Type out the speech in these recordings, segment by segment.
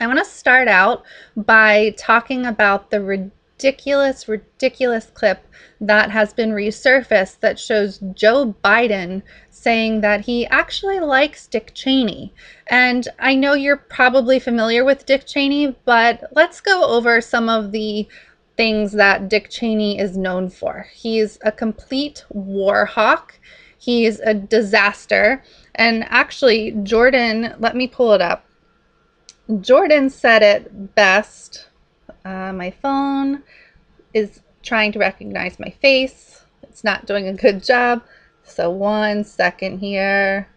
I want to start out by talking about the ridiculous, ridiculous clip that has been resurfaced that shows Joe Biden saying that he actually likes Dick Cheney. And I know you're probably familiar with Dick Cheney, but let's go over some of the things that Dick Cheney is known for. He's a complete war hawk. He's a disaster. And actually, Jordan, let me pull it up. Jordan said it best. Uh, my phone is trying to recognize my face. It's not doing a good job. So one second here.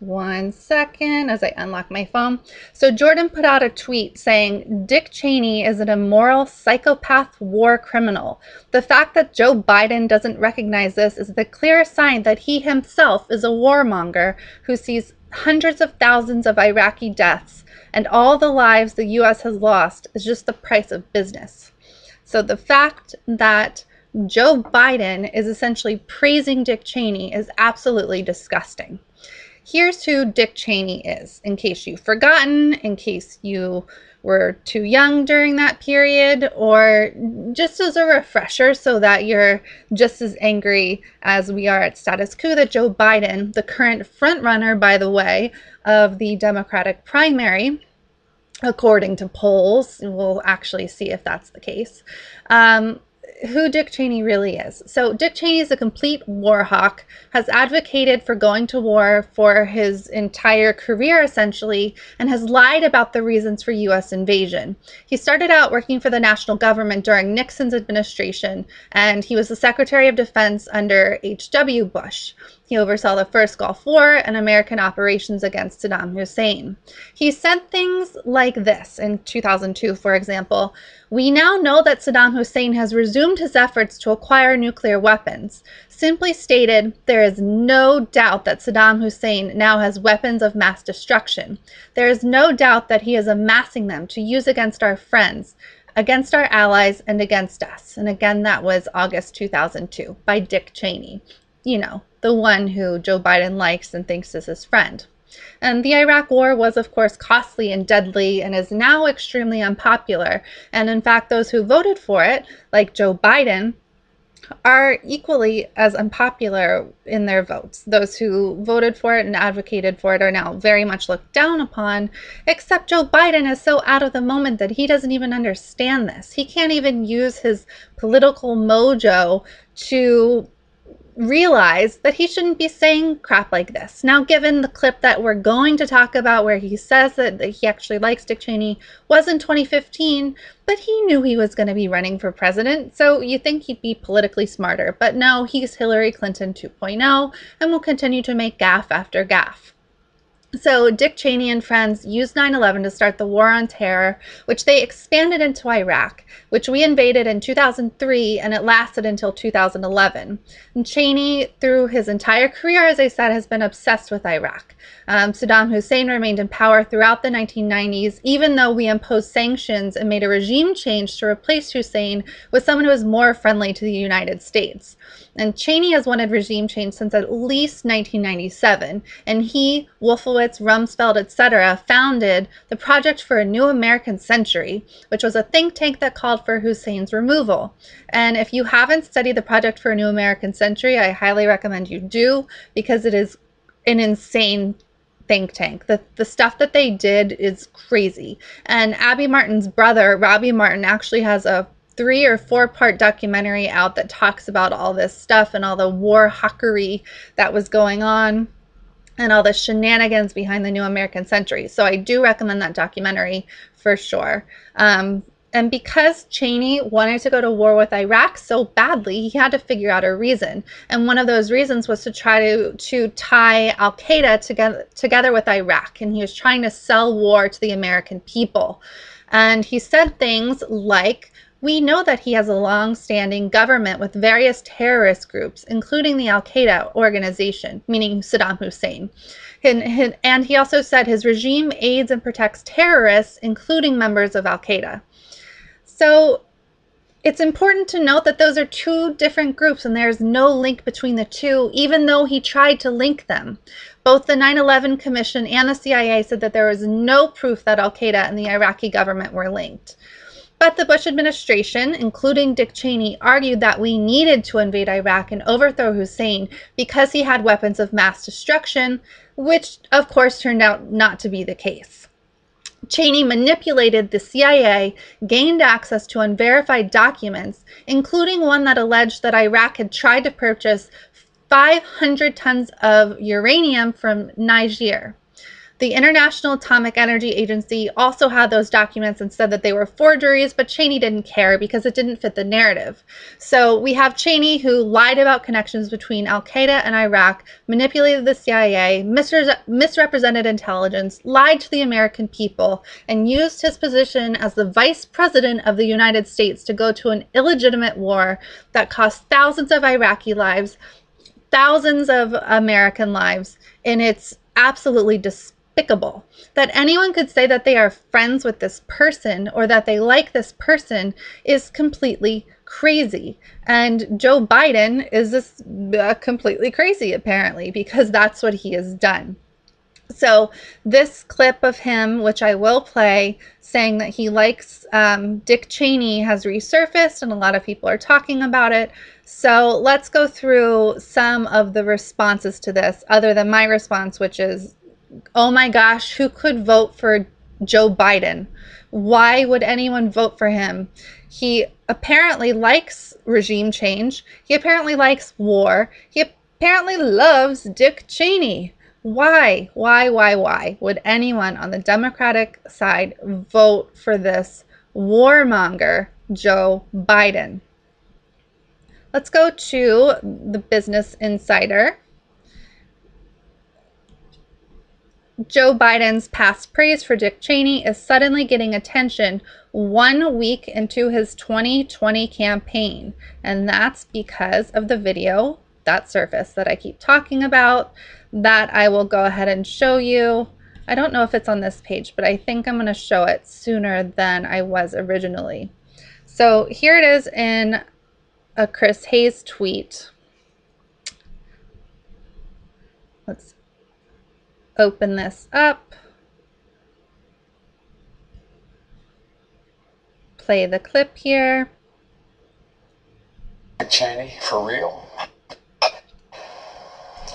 One second as I unlock my phone. So Jordan put out a tweet saying Dick Cheney is an immoral psychopath war criminal. The fact that Joe Biden doesn't recognize this is the clearest sign that he himself is a warmonger who sees hundreds of thousands of Iraqi deaths and all the lives the US has lost is just the price of business. So the fact that Joe Biden is essentially praising Dick Cheney is absolutely disgusting. Here's who Dick Cheney is, in case you've forgotten, in case you were too young during that period, or just as a refresher so that you're just as angry as we are at status quo that Joe Biden, the current frontrunner, by the way, of the Democratic primary, according to polls. We'll actually see if that's the case. Um, who Dick Cheney really is. So, Dick Cheney is a complete war hawk, has advocated for going to war for his entire career, essentially, and has lied about the reasons for U.S. invasion. He started out working for the national government during Nixon's administration, and he was the Secretary of Defense under H.W. Bush. He oversaw the first Gulf War and American operations against Saddam Hussein. He said things like this in 2002, for example We now know that Saddam Hussein has resumed his efforts to acquire nuclear weapons. Simply stated, there is no doubt that Saddam Hussein now has weapons of mass destruction. There is no doubt that he is amassing them to use against our friends against our allies and against us. And again, that was August 2002 by Dick Cheney you know, the one who Joe Biden likes and thinks is his friend. And the Iraq War was, of course, costly and deadly and is now extremely unpopular. And in fact, those who voted for it, like Joe Biden, are equally as unpopular in their votes. Those who voted for it and advocated for it are now very much looked down upon, except Joe Biden is so out of the moment that he doesn't even understand this. He can't even use his political mojo to realize that he shouldn't be saying crap like this. Now, given the clip that we're going to talk about where he says that, that he actually likes Dick Cheney was in 2015, but he knew he was going to be running for president, so you think he'd be politically smarter. But no, he's Hillary Clinton 2.0 and will continue to make gaffe after gaffe. So, Dick Cheney and friends used 9 11 to start the War on Terror, which they expanded into Iraq, which we invaded in 2003 and it lasted until 2011. And Cheney, through his entire career, as I said, has been obsessed with Iraq. Um, Saddam Hussein remained in power throughout the 1990s, even though we imposed sanctions and made a regime change to replace Hussein with someone who was more friendly to the United States. And Cheney has wanted regime change since at least 1997, and he, Wolfowitz, Rumsfeld, etc., founded the Project for a New American Century, which was a think tank that called for Hussein's removal. And if you haven't studied the Project for a New American Century, I highly recommend you do because it is an insane think tank. The the stuff that they did is crazy. And Abby Martin's brother, Robbie Martin, actually has a three or four part documentary out that talks about all this stuff and all the war hawkery that was going on and all the shenanigans behind the new American century. So I do recommend that documentary for sure. Um, and because Cheney wanted to go to war with Iraq so badly, he had to figure out a reason. And one of those reasons was to try to, to tie Al Qaeda together, together with Iraq. And he was trying to sell war to the American people. And he said things like, we know that he has a long standing government with various terrorist groups, including the Al Qaeda organization, meaning Saddam Hussein. And he also said his regime aids and protects terrorists, including members of Al Qaeda. So It's important to note that those are two different groups and there's no link between the two, even though he tried to link them. Both the 9 11 Commission and the CIA said that there was no proof that Al Qaeda and the Iraqi government were linked. But the Bush administration, including Dick Cheney, argued that we needed to invade Iraq and overthrow Hussein because he had weapons of mass destruction, which of course turned out not to be the case. Cheney manipulated the CIA, gained access to unverified documents, including one that alleged that Iraq had tried to purchase 500 tons of uranium from Niger. The International Atomic Energy Agency also had those documents and said that they were forgeries, but Cheney didn't care because it didn't fit the narrative. So we have Cheney who lied about connections between Al Qaeda and Iraq, manipulated the CIA, misrepresented intelligence, lied to the American people, and used his position as the vice president of the United States to go to an illegitimate war that cost thousands of Iraqi lives, thousands of American lives, and it's absolutely despicable despicable. That anyone could say that they are friends with this person or that they like this person is completely crazy. And Joe Biden is this uh, completely crazy, apparently, because that's what he has done. So, this clip of him, which I will play, saying that he likes um, Dick Cheney, has resurfaced, and a lot of people are talking about it. So, let's go through some of the responses to this, other than my response, which is oh my gosh, who could vote for Joe Biden? Why would anyone vote for him? He apparently likes regime change. He apparently likes war. He apparently loves Dick Cheney. Why, why, why, why would anyone on the Democratic side vote for this warmonger, Joe Biden? Let's go to the Business Insider. Joe Biden's past praise for Dick Cheney is suddenly getting attention one week into his 2020 campaign. And that's because of the video that surfaced that I keep talking about that I will go ahead and show you. I don't know if it's on this page, but I think I'm going to show it sooner than I was originally. So here it is in a Chris Hayes tweet. Let's open this up, play the clip here. Cheney, for real?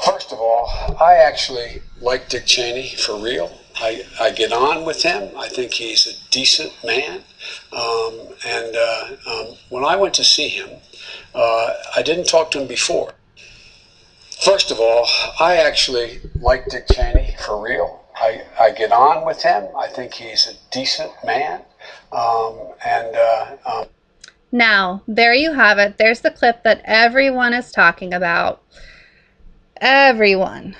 First of all, I actually like Dick Cheney for real. I, I get on with him. I think he's a decent man. Um, and uh, um, when I went to see him, uh, I didn't talk to him before. First of all, I actually like Dick Cheney for real. I, I get on with him. I think he's a decent man. Um, and uh, um, now, there you have it. There's the clip that everyone is talking about. Everyone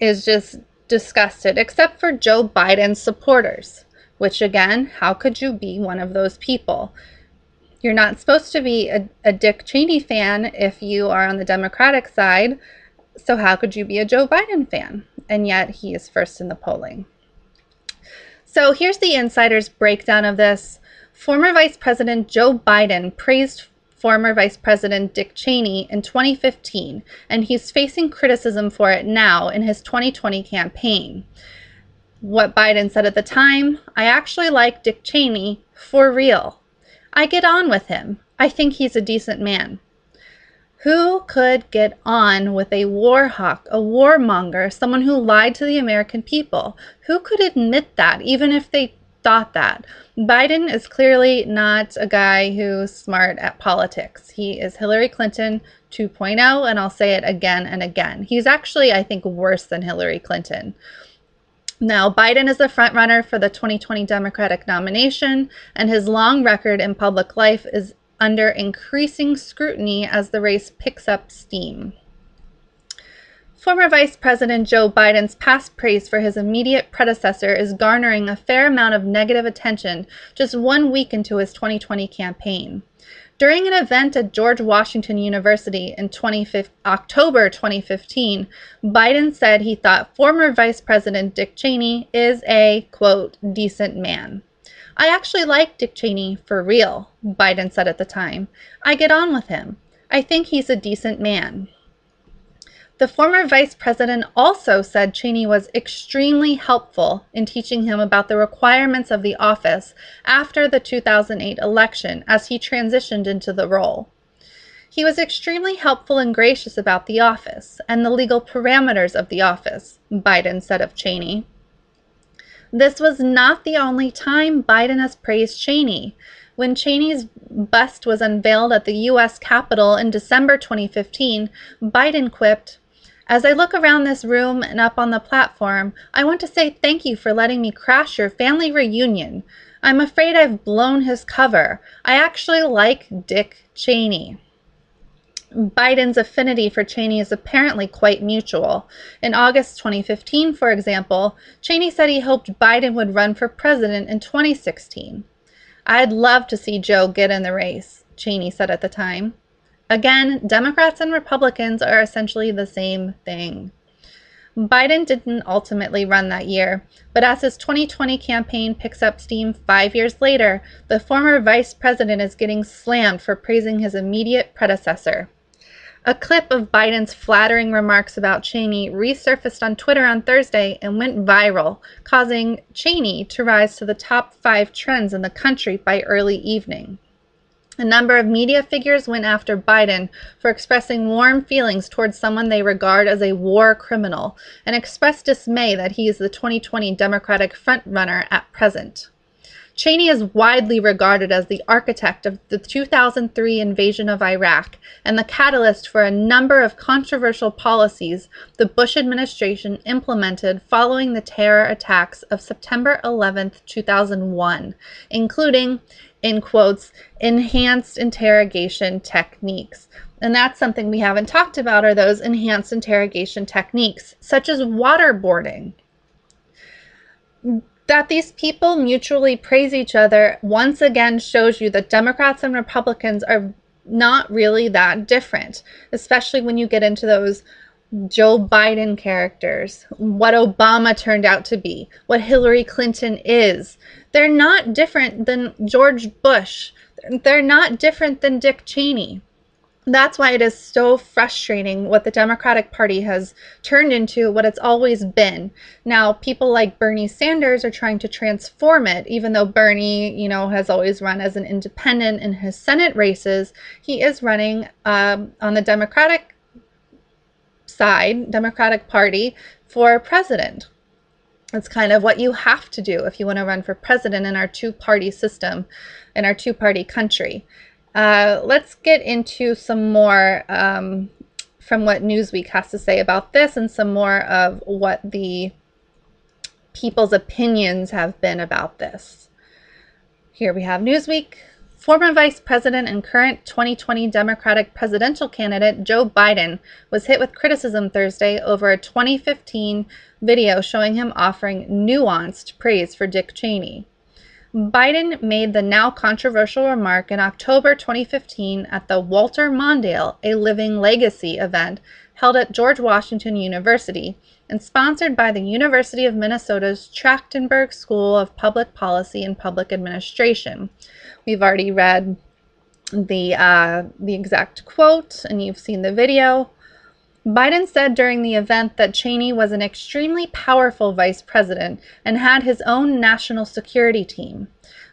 is just disgusted, except for Joe Biden's supporters, which again, how could you be one of those people? You're not supposed to be a, a Dick Cheney fan if you are on the Democratic side. So, how could you be a Joe Biden fan? And yet, he is first in the polling. So, here's the insider's breakdown of this. Former Vice President Joe Biden praised former Vice President Dick Cheney in 2015, and he's facing criticism for it now in his 2020 campaign. What Biden said at the time I actually like Dick Cheney for real. I get on with him. I think he's a decent man. Who could get on with a war hawk, a warmonger, someone who lied to the American people? Who could admit that, even if they thought that? Biden is clearly not a guy who's smart at politics. He is Hillary Clinton 2.0, and I'll say it again and again. He's actually, I think, worse than Hillary Clinton. Now, Biden is the frontrunner for the 2020 Democratic nomination, and his long record in public life is under increasing scrutiny as the race picks up steam. Former Vice President Joe Biden's past praise for his immediate predecessor is garnering a fair amount of negative attention just one week into his 2020 campaign. During an event at George Washington University in October 2015, Biden said he thought former Vice President Dick Cheney is a, quote, decent man. I actually like Dick Cheney for real, Biden said at the time. I get on with him. I think he's a decent man. The former vice president also said Cheney was extremely helpful in teaching him about the requirements of the office after the 2008 election as he transitioned into the role. He was extremely helpful and gracious about the office and the legal parameters of the office, Biden said of Cheney. This was not the only time Biden has praised Cheney. When Cheney's bust was unveiled at the U.S. Capitol in December 2015, Biden quipped, As I look around this room and up on the platform, I want to say thank you for letting me crash your family reunion. I'm afraid I've blown his cover. I actually like Dick Cheney. Biden's affinity for Cheney is apparently quite mutual. In August 2015, for example, Cheney said he hoped Biden would run for president in 2016. I'd love to see Joe get in the race, Cheney said at the time. Again, Democrats and Republicans are essentially the same thing. Biden didn't ultimately run that year, but as his 2020 campaign picks up steam five years later, the former vice president is getting slammed for praising his immediate predecessor. A clip of Biden's flattering remarks about Cheney resurfaced on Twitter on Thursday and went viral, causing Cheney to rise to the top five trends in the country by early evening. A number of media figures went after Biden for expressing warm feelings towards someone they regard as a war criminal and expressed dismay that he is the 2020 Democratic frontrunner at present. Cheney is widely regarded as the architect of the 2003 invasion of Iraq and the catalyst for a number of controversial policies the Bush administration implemented following the terror attacks of September 11, 2001, including, in quotes, enhanced interrogation techniques. And that's something we haven't talked about are those enhanced interrogation techniques, such as waterboarding that these people mutually praise each other once again shows you that Democrats and Republicans are not really that different, especially when you get into those Joe Biden characters, what Obama turned out to be, what Hillary Clinton is. They're not different than George Bush. They're not different than Dick Cheney that's why it is so frustrating what the Democratic Party has turned into what it's always been. Now, people like Bernie Sanders are trying to transform it, even though Bernie, you know, has always run as an independent in his Senate races. He is running um, on the Democratic side, Democratic Party, for president. It's kind of what you have to do if you want to run for president in our two party system, in our two party country. Uh, let's get into some more um, from what Newsweek has to say about this and some more of what the people's opinions have been about this. Here we have Newsweek. Former Vice President and current 2020 Democratic presidential candidate Joe Biden was hit with criticism Thursday over a 2015 video showing him offering nuanced praise for Dick Cheney. Biden made the now controversial remark in October 2015 at the Walter Mondale A Living Legacy event held at George Washington University and sponsored by the University of Minnesota's Trachtenberg School of Public Policy and Public Administration. We've already read the uh, the exact quote and you've seen the video. Biden said during the event that Cheney was an extremely powerful vice president and had his own national security team.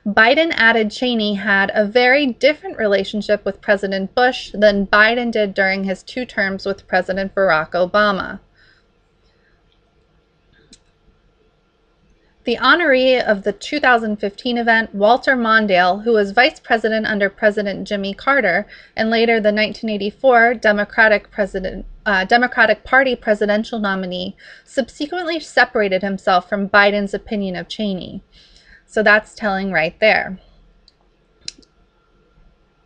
Biden added Cheney had a very different relationship with President Bush than Biden did during his two terms with President Barack Obama. The honoree of the 2015 event, Walter Mondale, who was vice president under President Jimmy Carter and later the 1984 Democratic, uh, Democratic Party presidential nominee, subsequently separated himself from Biden's opinion of Cheney. So that's telling right there.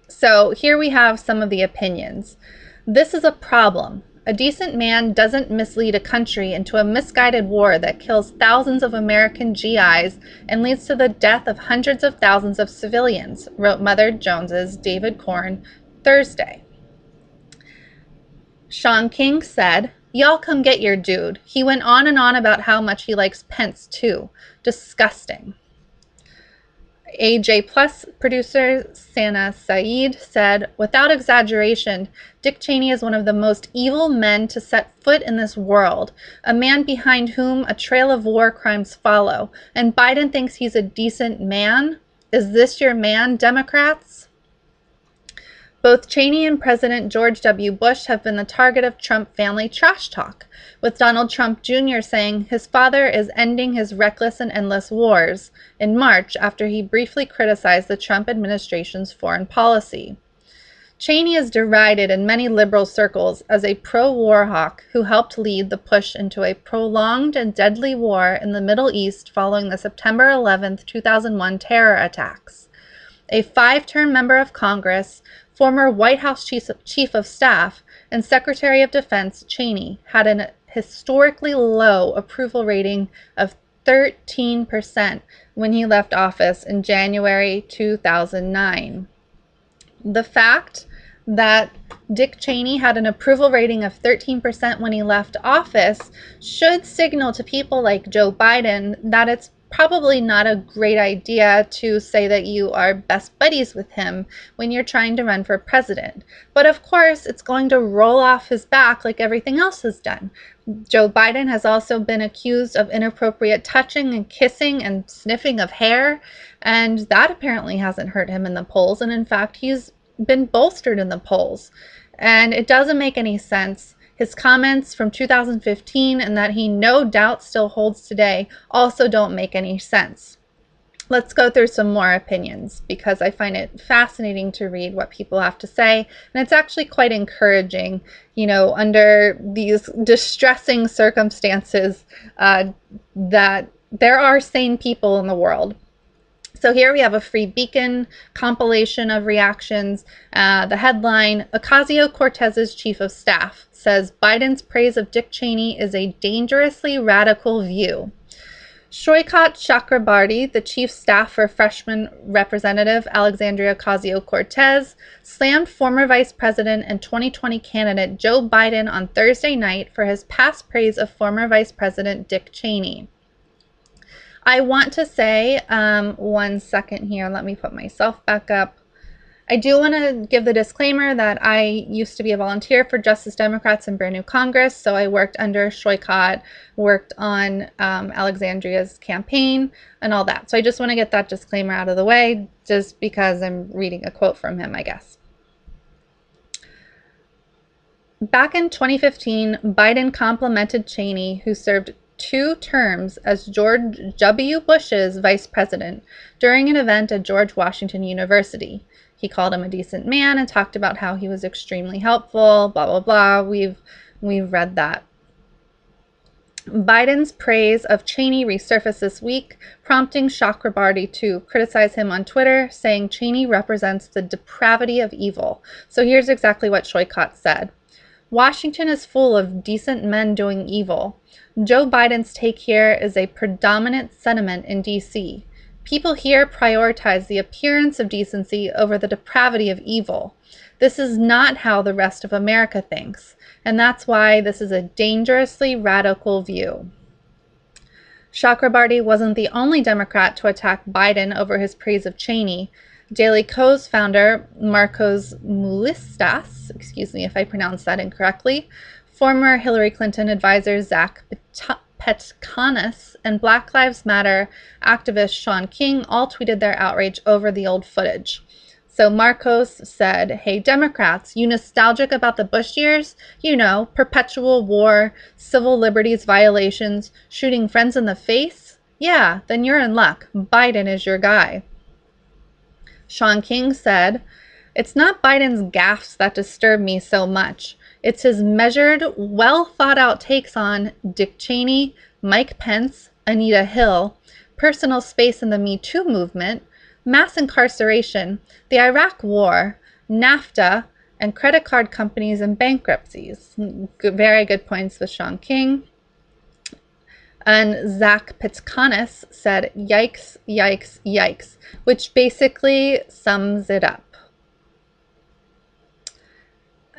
So here we have some of the opinions. This is a problem. A decent man doesn't mislead a country into a misguided war that kills thousands of American GIs and leads to the death of hundreds of thousands of civilians, wrote Mother Jones's David Corn Thursday. Shaun King said, Y'all come get your dude. He went on and on about how much he likes Pence too. Disgusting. AJ Plus producer Sana Saeed said, without exaggeration, Dick Cheney is one of the most evil men to set foot in this world, a man behind whom a trail of war crimes follow. And Biden thinks he's a decent man? Is this your man, Democrats? Both Cheney and President George W. Bush have been the target of Trump family trash talk, with Donald Trump Jr. saying his father is ending his reckless and endless wars in March after he briefly criticized the Trump administration's foreign policy. Cheney is derided in many liberal circles as a pro war hawk who helped lead the push into a prolonged and deadly war in the Middle East following the September 11, 2001 terror attacks. A five term member of Congress, Former White House Chief of Staff and Secretary of Defense Cheney had an historically low approval rating of 13% when he left office in January 2009. The fact that Dick Cheney had an approval rating of 13% when he left office should signal to people like Joe Biden that it's probably not a great idea to say that you are best buddies with him when you're trying to run for president. But of course, it's going to roll off his back like everything else has done. Joe Biden has also been accused of inappropriate touching and kissing and sniffing of hair, and that apparently hasn't hurt him in the polls. And in fact, he's been bolstered in the polls. And it doesn't make any sense his comments from 2015 and that he no doubt still holds today also don't make any sense. Let's go through some more opinions because I find it fascinating to read what people have to say. And it's actually quite encouraging, you know, under these distressing circumstances, uh, that there are sane people in the world. So here we have a Free Beacon compilation of reactions. Uh, the headline Ocasio Cortez's chief of staff says Biden's praise of Dick Cheney is a dangerously radical view. Saikat Chakrabarti, the chief staff for freshman Representative Alexandria Ocasio Cortez, slammed former Vice President and 2020 candidate Joe Biden on Thursday night for his past praise of former Vice President Dick Cheney. I want to say um, one second here. Let me put myself back up. I do want to give the disclaimer that I used to be a volunteer for Justice Democrats in Brand New Congress, so I worked under Saikat, worked on um, Alexandria's campaign, and all that. So I just want to get that disclaimer out of the way, just because I'm reading a quote from him, I guess. Back in 2015, Biden complimented Cheney, who served two terms as George W. Bush's vice president during an event at George Washington University. He called him a decent man and talked about how he was extremely helpful, blah blah blah. We've we've read that. Biden's praise of Cheney resurfaced this week, prompting Chakrabarti to criticize him on Twitter, saying Cheney represents the depravity of evil. So here's exactly what Saikat said. Washington is full of decent men doing evil. Joe Biden's take here is a predominant sentiment in DC. People here prioritize the appearance of decency over the depravity of evil. This is not how the rest of America thinks, and that's why this is a dangerously radical view. Chakrabarti wasn't the only Democrat to attack Biden over his praise of Cheney. Daily Kos founder Markos Moulitsas, excuse me if I pronounce that incorrectly, Former Hillary Clinton advisor Zach Petkanas and Black Lives Matter activist Shaun King all tweeted their outrage over the old footage. So Markos said, Hey, Democrats, you nostalgic about the Bush years? You know, perpetual war, civil liberties violations, shooting friends in the face? Yeah, then you're in luck. Biden is your guy. Shaun King said, It's not Biden's gaffes that disturb me so much. It's his measured, well thought out takes on Dick Cheney, Mike Pence, Anita Hill, personal space in the Me Too movement, mass incarceration, the Iraq War, NAFTA, and credit card companies and bankruptcies. Very good points with Shaun King. And Zach Petkanas said, yikes, yikes, yikes, which basically sums it up.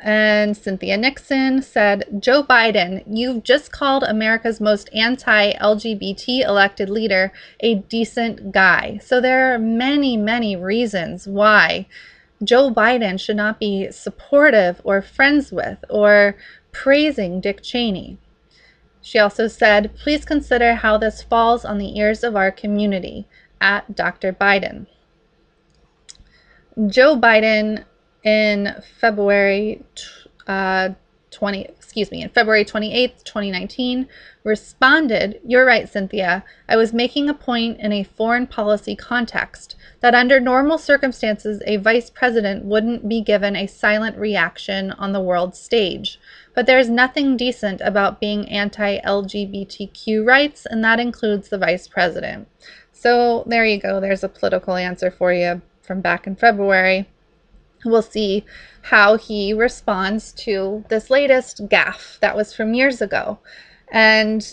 And Cynthia Nixon said, Joe Biden, you've just called America's most anti LGBT elected leader a decent guy. So there are many, many reasons why Joe Biden should not be supportive or friends with or praising Dick Cheney. She also said, please consider how this falls on the ears of our community at Dr. Biden. Joe Biden in February uh, 20, excuse me, in February 28th, 2019, responded, You're right, Cynthia. I was making a point in a foreign policy context that under normal circumstances, a vice president wouldn't be given a silent reaction on the world stage. But there's nothing decent about being anti LGBTQ rights, and that includes the vice president. So there you go. There's a political answer for you from back in February. We'll see how he responds to this latest gaffe that was from years ago. And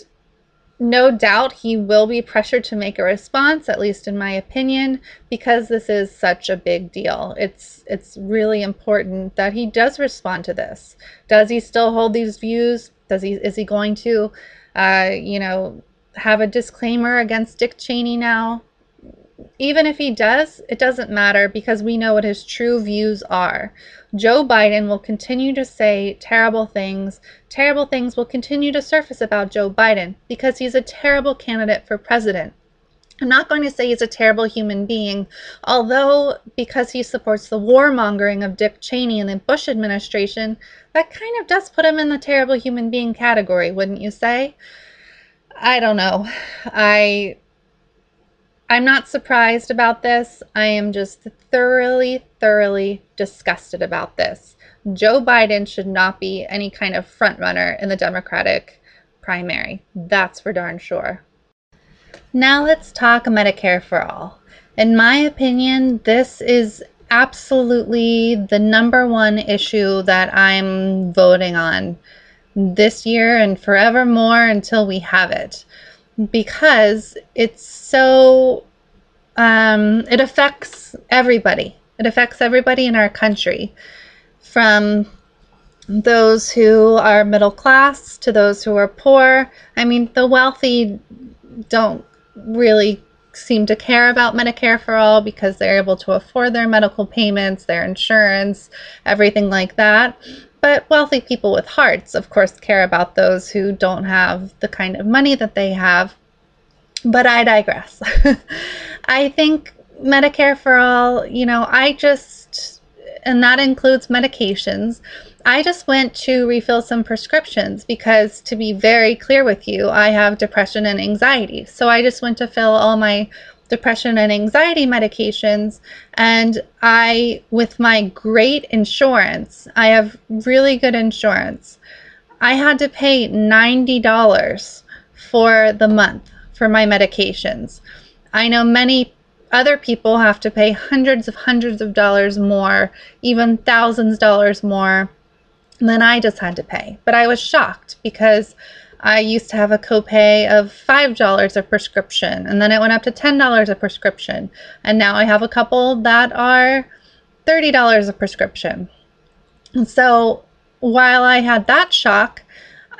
no doubt he will be pressured to make a response at least in my opinion because this is such a big deal. It's it's really important that he does respond to this. Does he still hold these views? Does he is he going to uh, you know have a disclaimer against dick cheney now even if he does, it doesn't matter because we know what his true views are. Joe Biden will continue to say terrible things. Terrible things will continue to surface about Joe Biden because he's a terrible candidate for president. I'm not going to say he's a terrible human being, although because he supports the warmongering of Dick Cheney and the Bush administration, that kind of does put him in the terrible human being category, wouldn't you say? I don't know. I I'm not surprised about this. I am just thoroughly, thoroughly disgusted about this. Joe Biden should not be any kind of frontrunner in the Democratic primary. That's for darn sure. Now let's talk Medicare for All. In my opinion, this is absolutely the number one issue that I'm voting on this year and forevermore until we have it because it's so um, it affects everybody. It affects everybody in our country, from those who are middle class to those who are poor. I mean, the wealthy don't really seem to care about Medicare for all because they're able to afford their medical payments, their insurance, everything like that. But wealthy people with hearts, of course, care about those who don't have the kind of money that they have. But I digress. I think Medicare for all, you know, I just, and that includes medications. I just went to refill some prescriptions because, to be very clear with you, I have depression and anxiety. So I just went to fill all my depression and anxiety medications. And I, with my great insurance, I have really good insurance. I had to pay $90 for the month for my medications. I know many other people have to pay hundreds of hundreds of dollars more, even thousands of dollars more than I just had to pay. But I was shocked because I used to have a copay of $5 a prescription, and then it went up to $10 a prescription. And now I have a couple that are $30 a prescription. And so while I had that shock,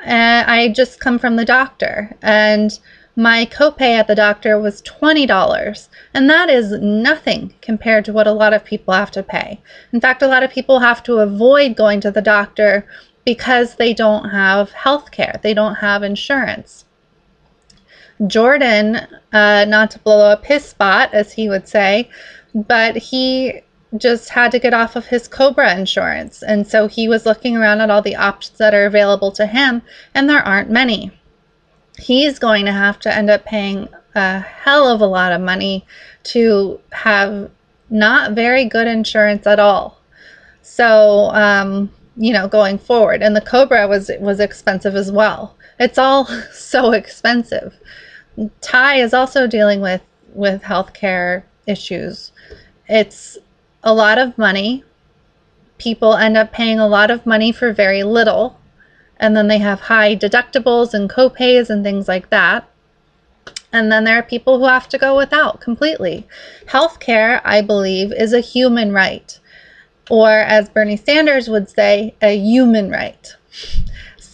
uh, I just come from the doctor, and my copay at the doctor was $20, and that is nothing compared to what a lot of people have to pay. In fact, a lot of people have to avoid going to the doctor because they don't have health care, they don't have insurance. Jordan, uh, not to blow up his spot, as he would say, but he just had to get off of his Cobra insurance. And so he was looking around at all the options that are available to him, and there aren't many. He's going to have to end up paying a hell of a lot of money to have not very good insurance at all. So, um, you know, going forward. And the Cobra was was expensive as well. It's all so expensive. Ty is also dealing with with healthcare issues. It's a lot of money. People end up paying a lot of money for very little. And then they have high deductibles and copays and things like that. And then there are people who have to go without completely. Healthcare, I believe, is a human right or as Bernie Sanders would say, a human right.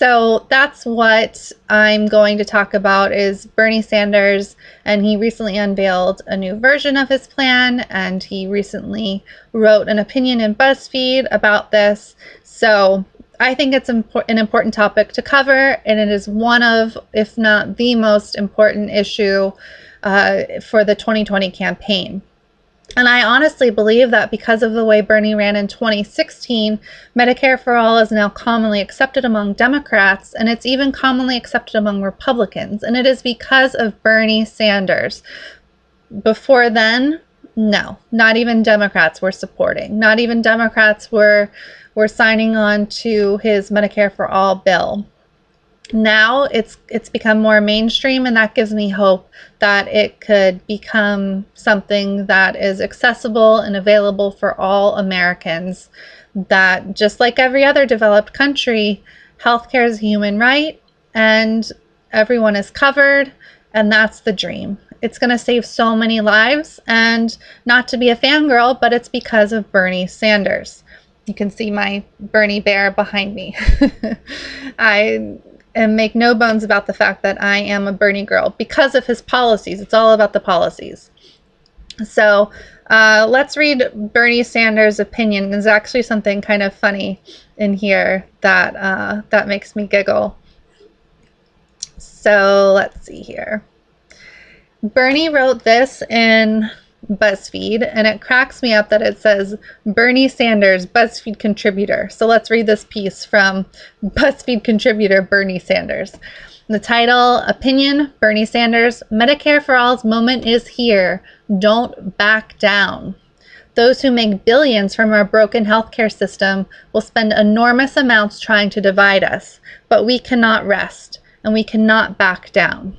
So that's what I'm going to talk about is Bernie Sanders and he recently unveiled a new version of his plan and he recently wrote an opinion in BuzzFeed about this. So I think it's an important topic to cover and it is one of if not the most important issue uh, for the 2020 campaign. And I honestly believe that because of the way Bernie ran in 2016, Medicare for All is now commonly accepted among Democrats, and it's even commonly accepted among Republicans. And it is because of Bernie Sanders. Before then, no, not even Democrats were supporting. Not even Democrats were were signing on to his Medicare for All bill now it's it's become more mainstream and that gives me hope that it could become something that is accessible and available for all Americans. That just like every other developed country healthcare is a human right and everyone is covered and that's the dream. It's going to save so many lives and not to be a fangirl but it's because of Bernie Sanders. You can see my Bernie bear behind me. I and make no bones about the fact that I am a Bernie girl because of his policies. It's all about the policies. So uh, let's read Bernie Sanders' opinion. There's actually something kind of funny in here that uh, that makes me giggle. So let's see here. Bernie wrote this in BuzzFeed, and it cracks me up that it says Bernie Sanders, BuzzFeed contributor. So let's read this piece from BuzzFeed contributor Bernie Sanders. The title Opinion Bernie Sanders Medicare for All's moment is here. Don't back down. Those who make billions from our broken healthcare system will spend enormous amounts trying to divide us, but we cannot rest and we cannot back down.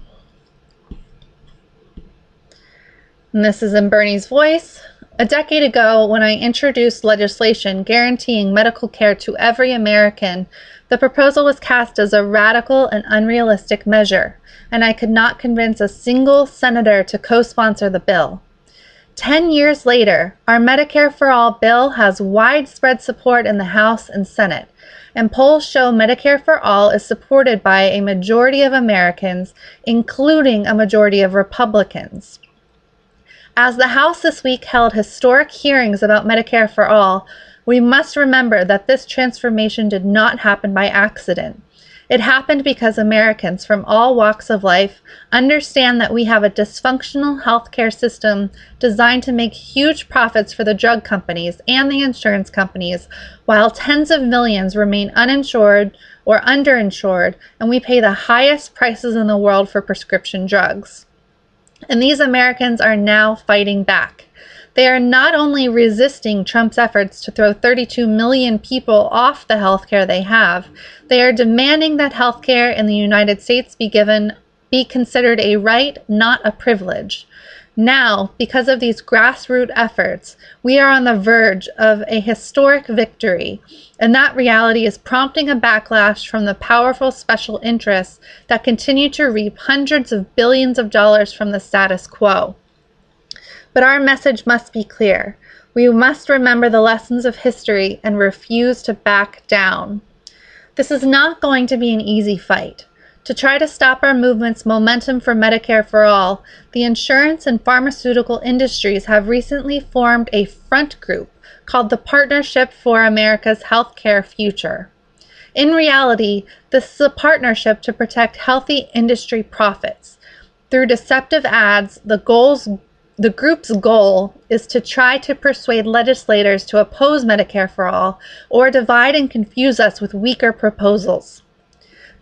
And this is in Bernie's voice. A decade ago, when I introduced legislation guaranteeing medical care to every American, the proposal was cast as a radical and unrealistic measure, and I could not convince a single senator to co sponsor the bill. Ten years later, our Medicare for All bill has widespread support in the House and Senate, and polls show Medicare for All is supported by a majority of Americans, including a majority of Republicans. As the House this week held historic hearings about Medicare for All, we must remember that this transformation did not happen by accident. It happened because Americans from all walks of life understand that we have a dysfunctional healthcare system designed to make huge profits for the drug companies and the insurance companies, while tens of millions remain uninsured or underinsured, and we pay the highest prices in the world for prescription drugs. And these Americans are now fighting back. They are not only resisting Trump's efforts to throw 32 million people off the health care they have, they are demanding that health care in the United States be given be considered a right, not a privilege. Now, because of these grassroots efforts, we are on the verge of a historic victory, and that reality is prompting a backlash from the powerful special interests that continue to reap hundreds of billions of dollars from the status quo. But our message must be clear. We must remember the lessons of history and refuse to back down. This is not going to be an easy fight. To try to stop our movement's momentum for Medicare for All, the insurance and pharmaceutical industries have recently formed a front group called the Partnership for America's Healthcare Future. In reality, this is a partnership to protect healthy industry profits. Through deceptive ads, the goals the group's goal is to try to persuade legislators to oppose Medicare for All or divide and confuse us with weaker proposals.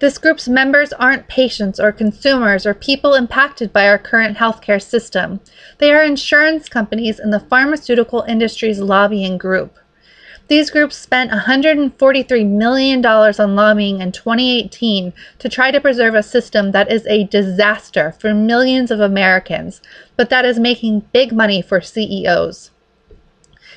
This group's members aren't patients or consumers or people impacted by our current healthcare system. They are insurance companies and the pharmaceutical industry's lobbying group. These groups spent $143 million on lobbying in 2018 to try to preserve a system that is a disaster for millions of Americans, but that is making big money for CEOs.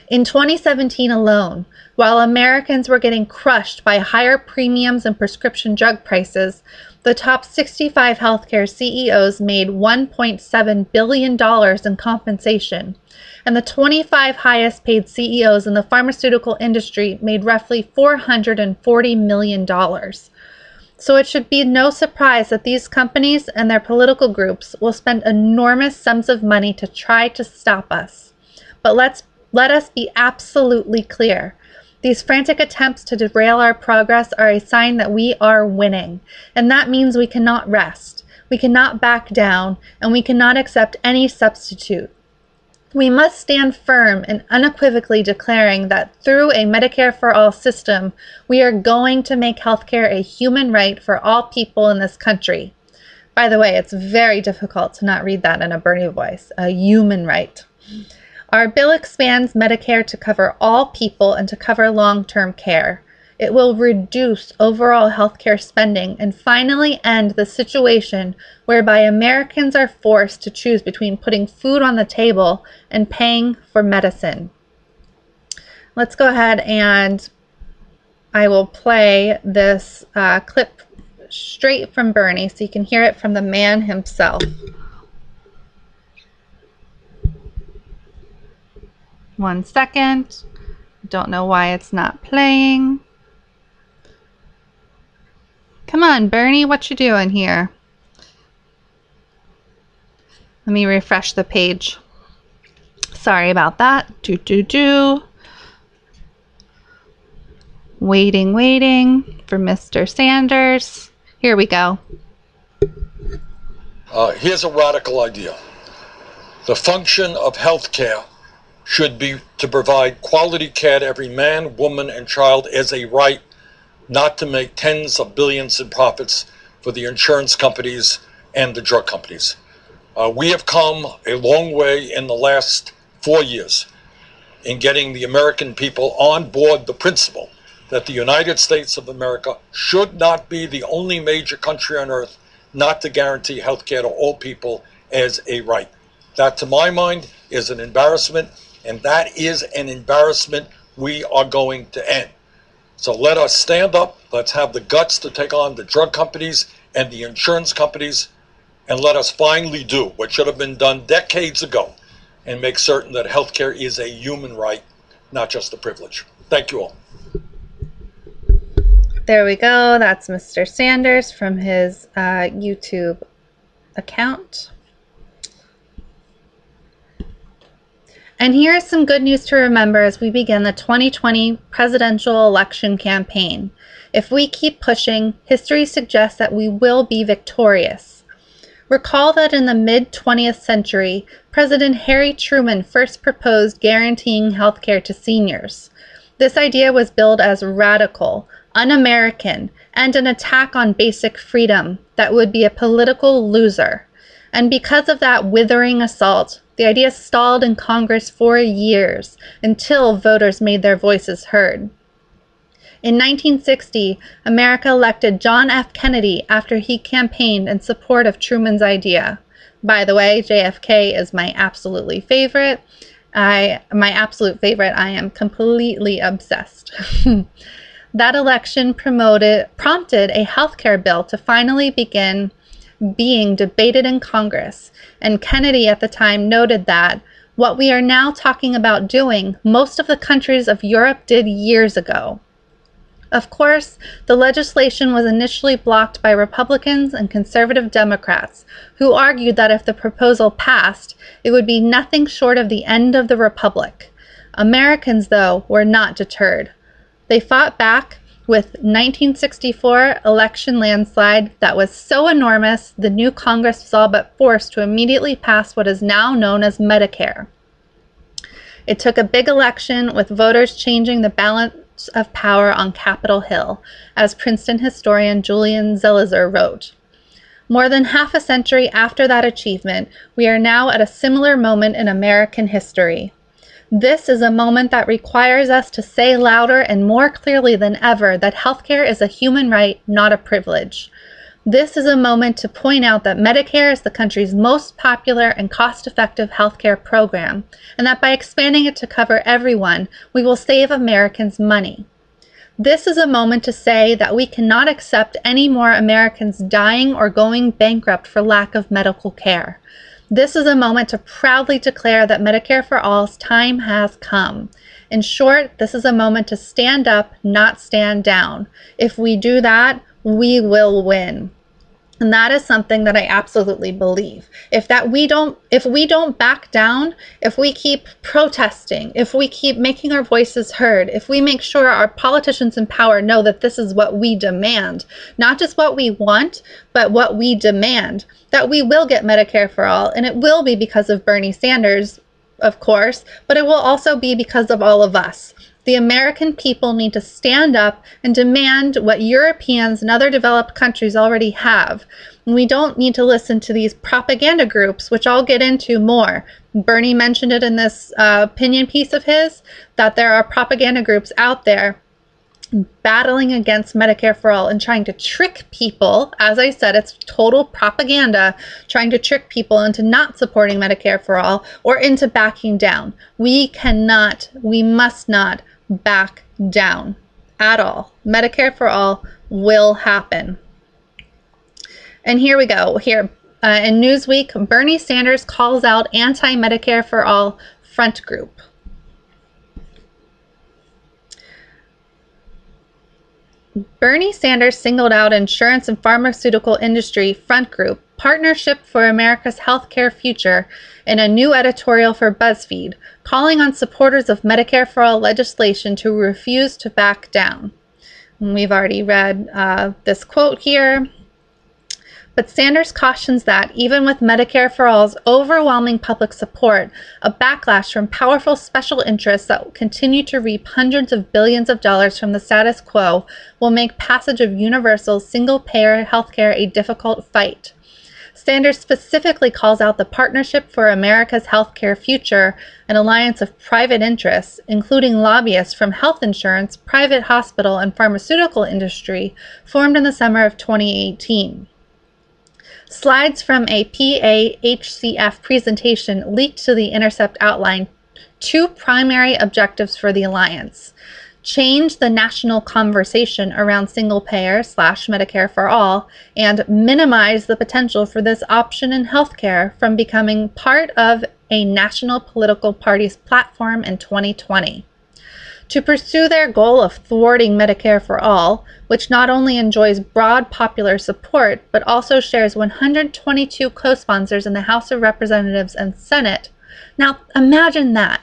In 2017 alone, while Americans were getting crushed by higher premiums and prescription drug prices, The top 65 healthcare CEOs made $1.7 billion in compensation, and the 25 highest paid CEOs in the pharmaceutical industry made roughly $440 million. So it should be no surprise that these companies and their political groups will spend enormous sums of money to try to stop us. But let's let us be absolutely clear. These frantic attempts to derail our progress are a sign that we are winning, and that means we cannot rest. We cannot back down, and we cannot accept any substitute. We must stand firm in unequivocally declaring that through a Medicare for All system, we are going to make healthcare a human right for all people in this country. By the way, it's very difficult to not read that in a Bernie voice a human right. Our bill expands Medicare to cover all people and to cover long term care. It will reduce overall healthcare spending and finally end the situation whereby Americans are forced to choose between putting food on the table and paying for medicine. Let's go ahead and I will play this uh, clip straight from Bernie so you can hear it from the man himself. One second. Don't know why it's not playing. Come on, Bernie, what you doing here? Let me refresh the page. Sorry about that. Do, do, do. Waiting, waiting for Mr. Sanders. Here we go. Uh, here's a radical idea. The function of healthcare should be to provide quality care to every man, woman, and child as a right not to make tens of billions in profits for the insurance companies and the drug companies. Uh, we have come a long way in the last four years in getting the American people on board the principle that the United States of America should not be the only major country on earth not to guarantee health care to all people as a right. That, to my mind, is an embarrassment, and that is an embarrassment we are going to end. So let us stand up. Let's have the guts to take on the drug companies and the insurance companies. And let us finally do what should have been done decades ago and make certain that healthcare is a human right, not just a privilege. Thank you all. There we go. That's Mr. Sanders from his uh, YouTube account. And here is some good news to remember as we begin the 2020 presidential election campaign. If we keep pushing, history suggests that we will be victorious. Recall that in the mid 20th century, President Harry Truman first proposed guaranteeing health care to seniors. This idea was billed as radical, un American, and an attack on basic freedom that would be a political loser. And because of that withering assault, the idea stalled in Congress for years until voters made their voices heard. In 1960, America elected John F. Kennedy after he campaigned in support of Truman's idea. By the way, JFK is my absolutely favorite. I my absolute favorite. I am completely obsessed. that election promoted prompted a health care bill to finally begin being debated in Congress, and Kennedy at the time noted that what we are now talking about doing, most of the countries of Europe did years ago. Of course, the legislation was initially blocked by Republicans and conservative Democrats, who argued that if the proposal passed, it would be nothing short of the end of the Republic. Americans, though, were not deterred. They fought back with 1964 election landslide that was so enormous the new Congress was all but forced to immediately pass what is now known as Medicare. It took a big election with voters changing the balance of power on Capitol Hill, as Princeton historian Julian Zelizer wrote. More than half a century after that achievement, we are now at a similar moment in American history. This is a moment that requires us to say louder and more clearly than ever that healthcare is a human right, not a privilege. This is a moment to point out that Medicare is the country's most popular and cost effective healthcare program, and that by expanding it to cover everyone, we will save Americans money. This is a moment to say that we cannot accept any more Americans dying or going bankrupt for lack of medical care. This is a moment to proudly declare that Medicare for All's time has come. In short, this is a moment to stand up, not stand down. If we do that, we will win. And that is something that I absolutely believe. If that we don't if we don't back down, if we keep protesting, if we keep making our voices heard, if we make sure our politicians in power know that this is what we demand, not just what we want, but what we demand, that we will get Medicare for all and it will be because of Bernie Sanders, of course, but it will also be because of all of us. The American people need to stand up and demand what Europeans and other developed countries already have. we don't need to listen to these propaganda groups, which I'll get into more. Bernie mentioned it in this uh, opinion piece of his that there are propaganda groups out there battling against Medicare for All and trying to trick people. As I said, it's total propaganda trying to trick people into not supporting Medicare for All or into backing down. We cannot, we must not back down at all. Medicare for all will happen. And here we go. Here uh, in Newsweek, Bernie Sanders calls out anti Medicare for all front group. Bernie Sanders singled out insurance and pharmaceutical industry front group Partnership for America's Healthcare Future in a new editorial for BuzzFeed, calling on supporters of Medicare for All legislation to refuse to back down. We've already read uh, this quote here. But Sanders cautions that, even with Medicare for All's overwhelming public support, a backlash from powerful special interests that will continue to reap hundreds of billions of dollars from the status quo will make passage of universal single payer healthcare a difficult fight. Sanders specifically calls out the Partnership for America's Healthcare Future, an alliance of private interests, including lobbyists from health insurance, private hospital, and pharmaceutical industry, formed in the summer of 2018. Slides from a PAHCF presentation leaked to The Intercept outline two primary objectives for the alliance change the national conversation around single payer slash Medicare for all, and minimize the potential for this option in healthcare from becoming part of a national political party's platform in 2020. To pursue their goal of thwarting Medicare for all, which not only enjoys broad popular support but also shares 122 co sponsors in the House of Representatives and Senate. Now, imagine that.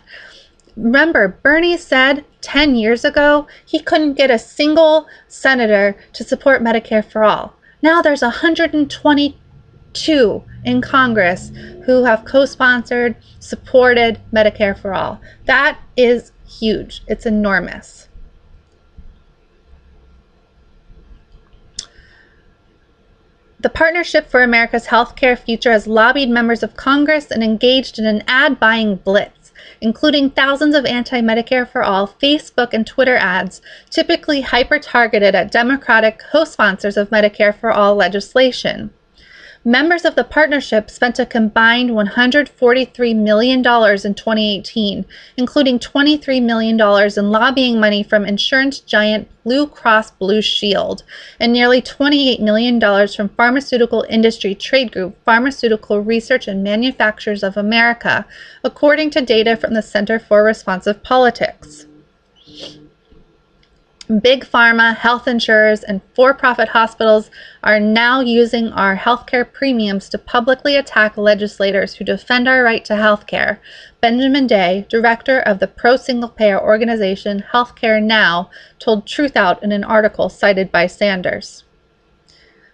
Remember, Bernie said 10 years ago he couldn't get a single senator to support Medicare for all. Now there's 122 in Congress who have co sponsored, supported Medicare for all. That is huge, it's enormous. The Partnership for America's Healthcare Future has lobbied members of Congress and engaged in an ad buying blitz including thousands of anti Medicare for All Facebook and Twitter ads, typically hyper targeted at Democratic co sponsors of Medicare for All legislation. Members of the partnership spent a combined $143 million in 2018, including $23 million in lobbying money from insurance giant Blue Cross Blue Shield and nearly $28 million from pharmaceutical industry trade group Pharmaceutical Research and Manufacturers of America, according to data from the Center for Responsive Politics. Big pharma, health insurers, and for profit hospitals are now using our healthcare premiums to publicly attack legislators who defend our right to healthcare. Benjamin Day, director of the pro single payer organization Healthcare Now, told Truthout in an article cited by Sanders.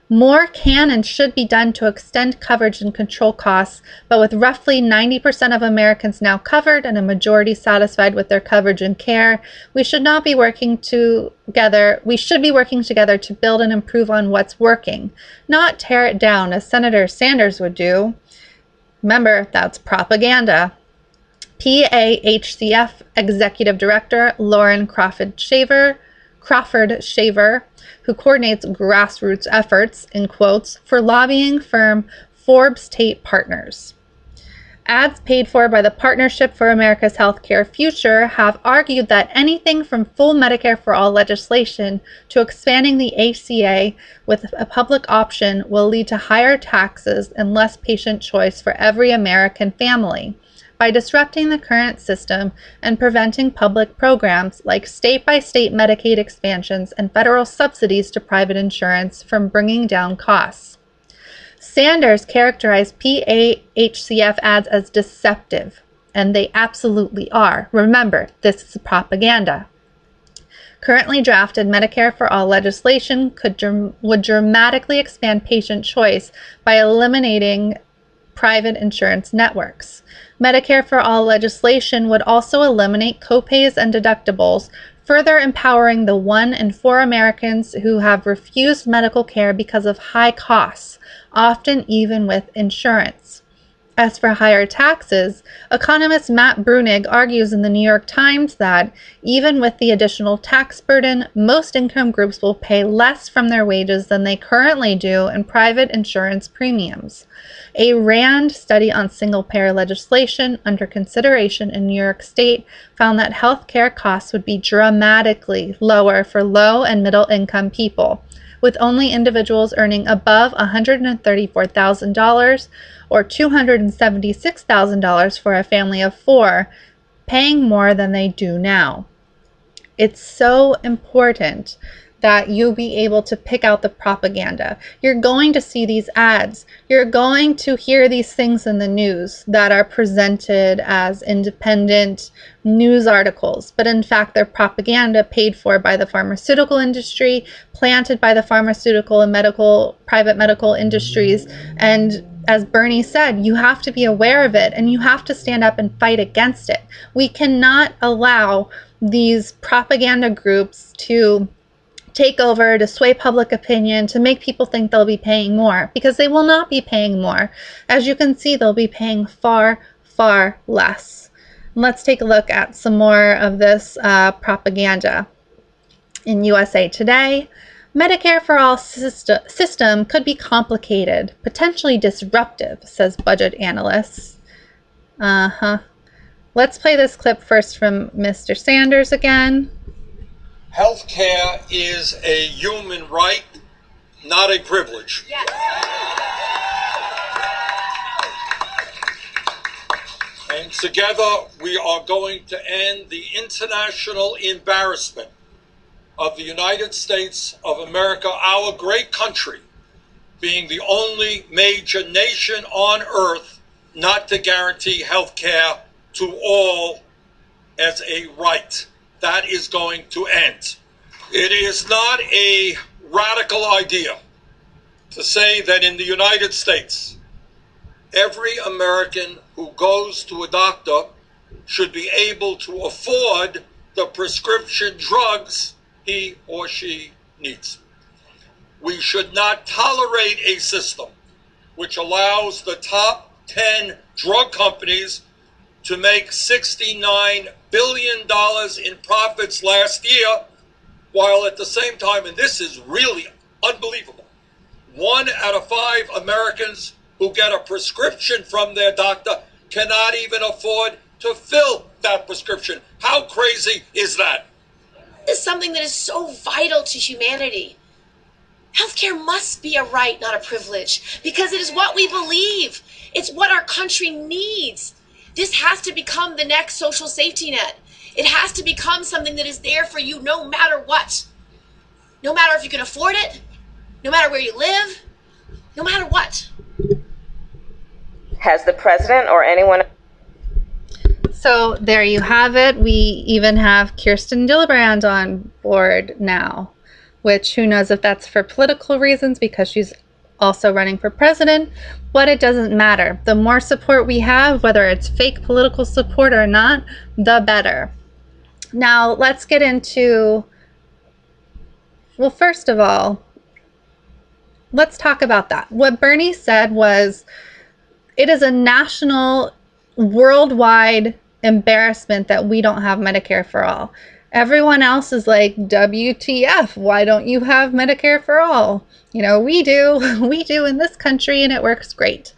More can and should be done to extend coverage and control costs, but with roughly 90% of Americans now covered and a majority satisfied with their coverage and care, we should not be working together. We should be working together to build and improve on what's working, not tear it down as Senator Sanders would do. Remember, that's propaganda. PAHCF Executive Director Lauren Crawford Shaver Crawford Shaver, who coordinates grassroots efforts, in quotes, for lobbying firm Forbes Tate Partners. Ads paid for by the Partnership for America's Healthcare Future have argued that anything from full Medicare for all legislation to expanding the ACA with a public option will lead to higher taxes and less patient choice for every American family. By disrupting the current system and preventing public programs like state by state Medicaid expansions and federal subsidies to private insurance from bringing down costs. Sanders characterized PAHCF ads as deceptive, and they absolutely are. Remember, this is propaganda. Currently drafted Medicare for All legislation could would dramatically expand patient choice by eliminating private insurance networks. Medicare for All legislation would also eliminate copays and deductibles, further empowering the one in four Americans who have refused medical care because of high costs often even with insurance. As for higher taxes, economist Matt Bruenig argues in the New York Times that even with the additional tax burden, most income groups will pay less from their wages than they currently do in private insurance premiums. A RAND study on single payer legislation under consideration in New York State found that health care costs would be dramatically lower for low and middle income people with only individuals earning above $134,000 or $276,000 for a family of four paying more than they do now. It's so important that you'll be able to pick out the propaganda. You're going to see these ads. You're going to hear these things in the news that are presented as independent news articles, but in fact, they're propaganda paid for by the pharmaceutical industry, planted by the pharmaceutical and medical, private medical industries. And as Bernie said, you have to be aware of it and you have to stand up and fight against it. We cannot allow these propaganda groups to take over, to sway public opinion, to make people think they'll be paying more, because they will not be paying more. As you can see, they'll be paying far, far less. Let's take a look at some more of this uh, propaganda. In USA Today, Medicare for All syst- system could be complicated, potentially disruptive, says budget analysts. Uh huh. Let's play this clip first from Mr. Sanders again. Healthcare is a human right, not a privilege. Yes. And together we are going to end the international embarrassment of the United States of America, our great country, being the only major nation on earth not to guarantee health care to all as a right that is going to end. It is not a radical idea to say that in the United States, every American who goes to a doctor should be able to afford the prescription drugs he or she needs. We should not tolerate a system which allows the top 10 drug companies to make $69 billion dollars in profits last year, while at the same time, and this is really unbelievable, one out of five Americans who get a prescription from their doctor cannot even afford to fill that prescription. How crazy is that? This is something that is so vital to humanity. Healthcare must be a right, not a privilege, because it is what we believe. It's what our country needs. This has to become the next social safety net. It has to become something that is there for you no matter what. No matter if you can afford it, no matter where you live, no matter what. Has the president or anyone so there you have it. We even have Kirsten Gillibrand on board now, which who knows if that's for political reasons because she's also running for president, but it doesn't matter. The more support we have, whether it's fake political support or not, the better. Now, let's get into. Well, first of all, let's talk about that. What Bernie said was it is a national, worldwide embarrassment that we don't have Medicare for all. Everyone else is like, WTF, why don't you have Medicare for all? You know, we do, we do in this country, and it works great.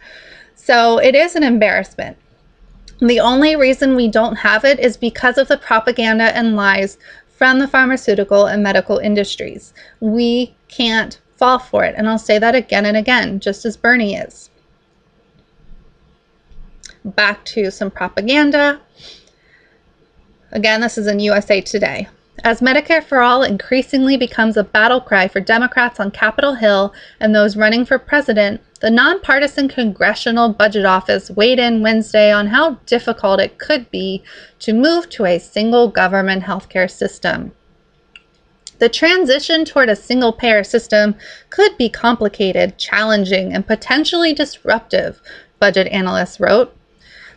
So it is an embarrassment. The only reason we don't have it is because of the propaganda and lies from the pharmaceutical and medical industries. We can't fall for it. And I'll say that again and again, just as Bernie is. Back to some propaganda. Again, this is in USA Today. As Medicare for All increasingly becomes a battle cry for Democrats on Capitol Hill and those running for president, the nonpartisan Congressional Budget Office weighed in Wednesday on how difficult it could be to move to a single government healthcare system. The transition toward a single payer system could be complicated, challenging, and potentially disruptive, budget analysts wrote.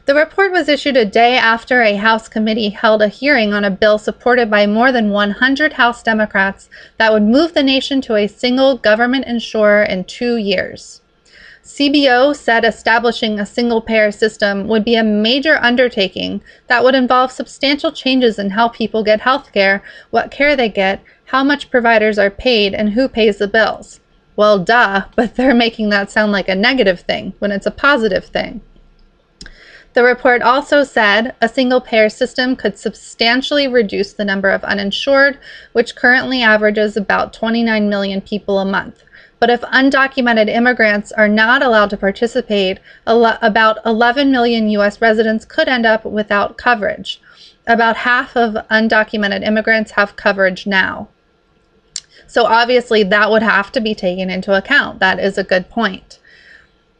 The report was issued a day after a House committee held a hearing on a bill supported by more than 100 House Democrats that would move the nation to a single government insurer in two years. CBO said establishing a single payer system would be a major undertaking that would involve substantial changes in how people get health care, what care they get, how much providers are paid, and who pays the bills. Well, duh, but they're making that sound like a negative thing when it's a positive thing. The report also said a single payer system could substantially reduce the number of uninsured, which currently averages about 29 million people a month. But if undocumented immigrants are not allowed to participate, about 11 million U.S. residents could end up without coverage. About half of undocumented immigrants have coverage now. So obviously, that would have to be taken into account. That is a good point.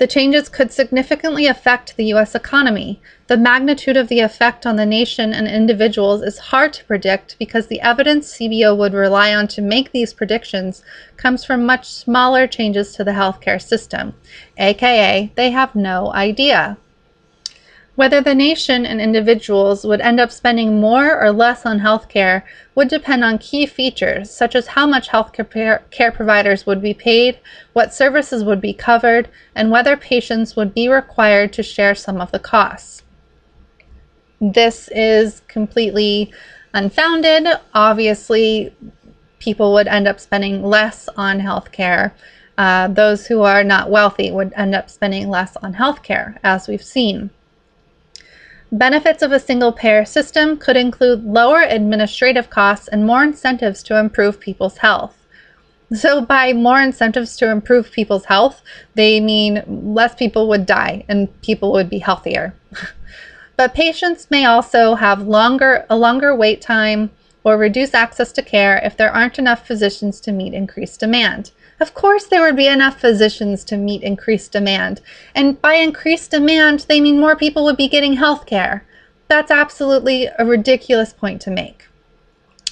The changes could significantly affect the U.S. economy. The magnitude of the effect on the nation and individuals is hard to predict because the evidence CBO would rely on to make these predictions comes from much smaller changes to the healthcare system, aka, they have no idea. Whether the nation and individuals would end up spending more or less on healthcare would depend on key features such as how much healthcare care providers would be paid, what services would be covered, and whether patients would be required to share some of the costs. This is completely unfounded. Obviously, people would end up spending less on healthcare. Uh, those who are not wealthy would end up spending less on healthcare, as we've seen. Benefits of a single payer system could include lower administrative costs and more incentives to improve people's health. So, by more incentives to improve people's health, they mean less people would die and people would be healthier. but patients may also have longer a longer wait time or reduce access to care if there aren't enough physicians to meet increased demand. Of course, there would be enough physicians to meet increased demand. And by increased demand, they mean more people would be getting health care. That's absolutely a ridiculous point to make.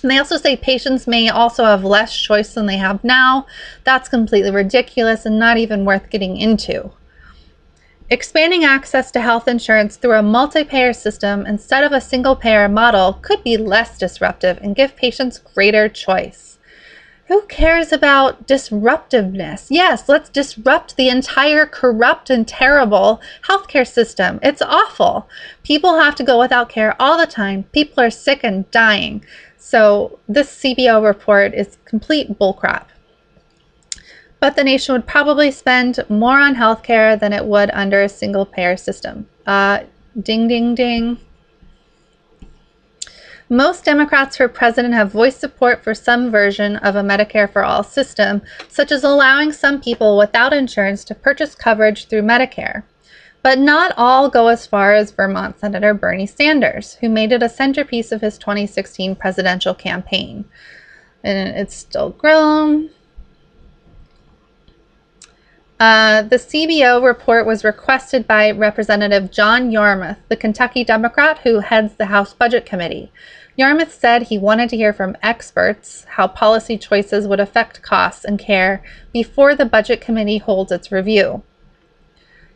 And they also say patients may also have less choice than they have now. That's completely ridiculous and not even worth getting into. Expanding access to health insurance through a multi payer system instead of a single payer model could be less disruptive and give patients greater choice. Who cares about disruptiveness? Yes, let's disrupt the entire corrupt and terrible healthcare system. It's awful. People have to go without care all the time. People are sick and dying. So, this CBO report is complete bullcrap. But the nation would probably spend more on healthcare than it would under a single payer system. Uh, ding, ding, ding. Most Democrats for president have voiced support for some version of a Medicare for All system, such as allowing some people without insurance to purchase coverage through Medicare. But not all go as far as Vermont Senator Bernie Sanders, who made it a centerpiece of his 2016 presidential campaign. And it's still grown. Uh, the CBO report was requested by Representative John Yarmuth, the Kentucky Democrat who heads the House Budget Committee. Yarmuth said he wanted to hear from experts how policy choices would affect costs and care before the Budget Committee holds its review.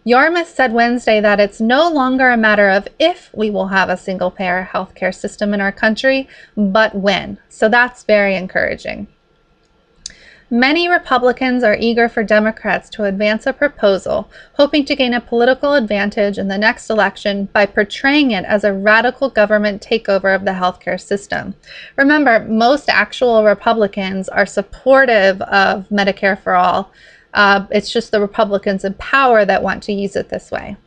Yarmuth said Wednesday that it's no longer a matter of if we will have a single payer healthcare system in our country, but when. So that's very encouraging. Many Republicans are eager for Democrats to advance a proposal, hoping to gain a political advantage in the next election by portraying it as a radical government takeover of the healthcare system. Remember, most actual Republicans are supportive of Medicare for all. Uh, it's just the Republicans in power that want to use it this way.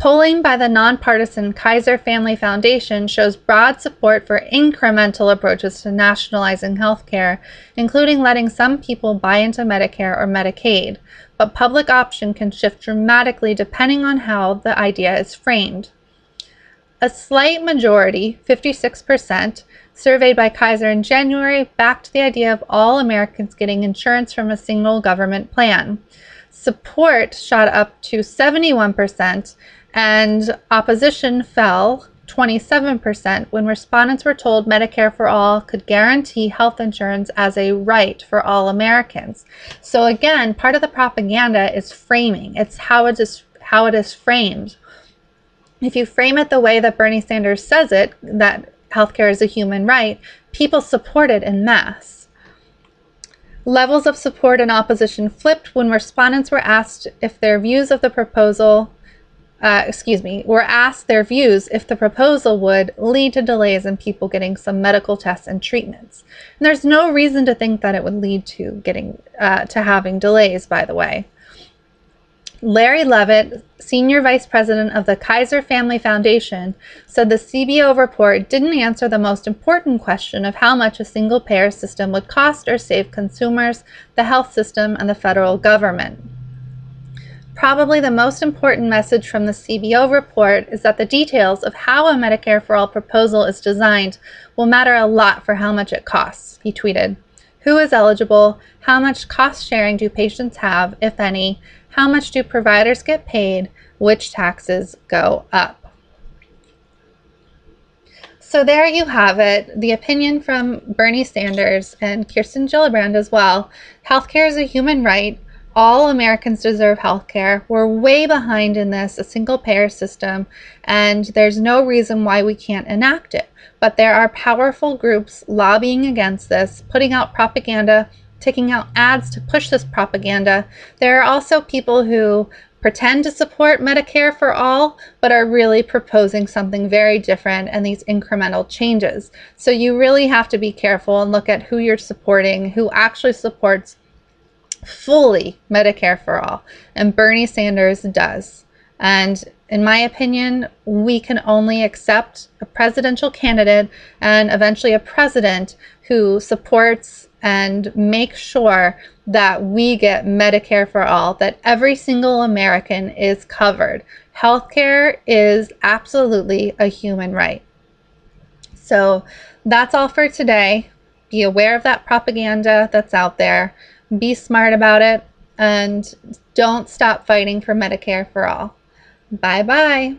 Polling by the nonpartisan Kaiser Family Foundation shows broad support for incremental approaches to nationalizing healthcare, including letting some people buy into Medicare or Medicaid, but public option can shift dramatically depending on how the idea is framed. A slight majority, 56%, surveyed by Kaiser in January, backed the idea of all Americans getting insurance from a single government plan. Support shot up to 71%, and opposition fell 27% when respondents were told Medicare for All could guarantee health insurance as a right for all Americans. So again, part of the propaganda is framing. It's how it is how it is framed. If you frame it the way that Bernie Sanders says it, that healthcare is a human right, people support it in mass. Levels of support and opposition flipped when respondents were asked if their views of the proposal uh, excuse me, were asked their views if the proposal would lead to delays in people getting some medical tests and treatments. And there's no reason to think that it would lead to getting uh, to having delays. By the way, Larry Levitt, senior vice president of the Kaiser Family Foundation, said the CBO report didn't answer the most important question of how much a single payer system would cost or save consumers, the health system, and the federal government. Probably the most important message from the CBO report is that the details of how a Medicare for All proposal is designed will matter a lot for how much it costs, he tweeted. Who is eligible? How much cost sharing do patients have, if any? How much do providers get paid? Which taxes go up? So there you have it, the opinion from Bernie Sanders and Kirsten Gillibrand as well. Healthcare is a human right all Americans deserve health care. We're way behind in this, a single payer system, and there's no reason why we can't enact it. But there are powerful groups lobbying against this, putting out propaganda, taking out ads to push this propaganda. There are also people who pretend to support Medicare for all, but are really proposing something very different and these incremental changes. So you really have to be careful and look at who you're supporting, who actually supports fully Medicare for all, and Bernie Sanders does. And in my opinion, we can only accept a presidential candidate and eventually a president who supports and makes sure that we get Medicare for all, that every single American is covered. Healthcare is absolutely a human right. So that's all for today. Be aware of that propaganda that's out there be smart about it, and don't stop fighting for Medicare for all. Bye bye.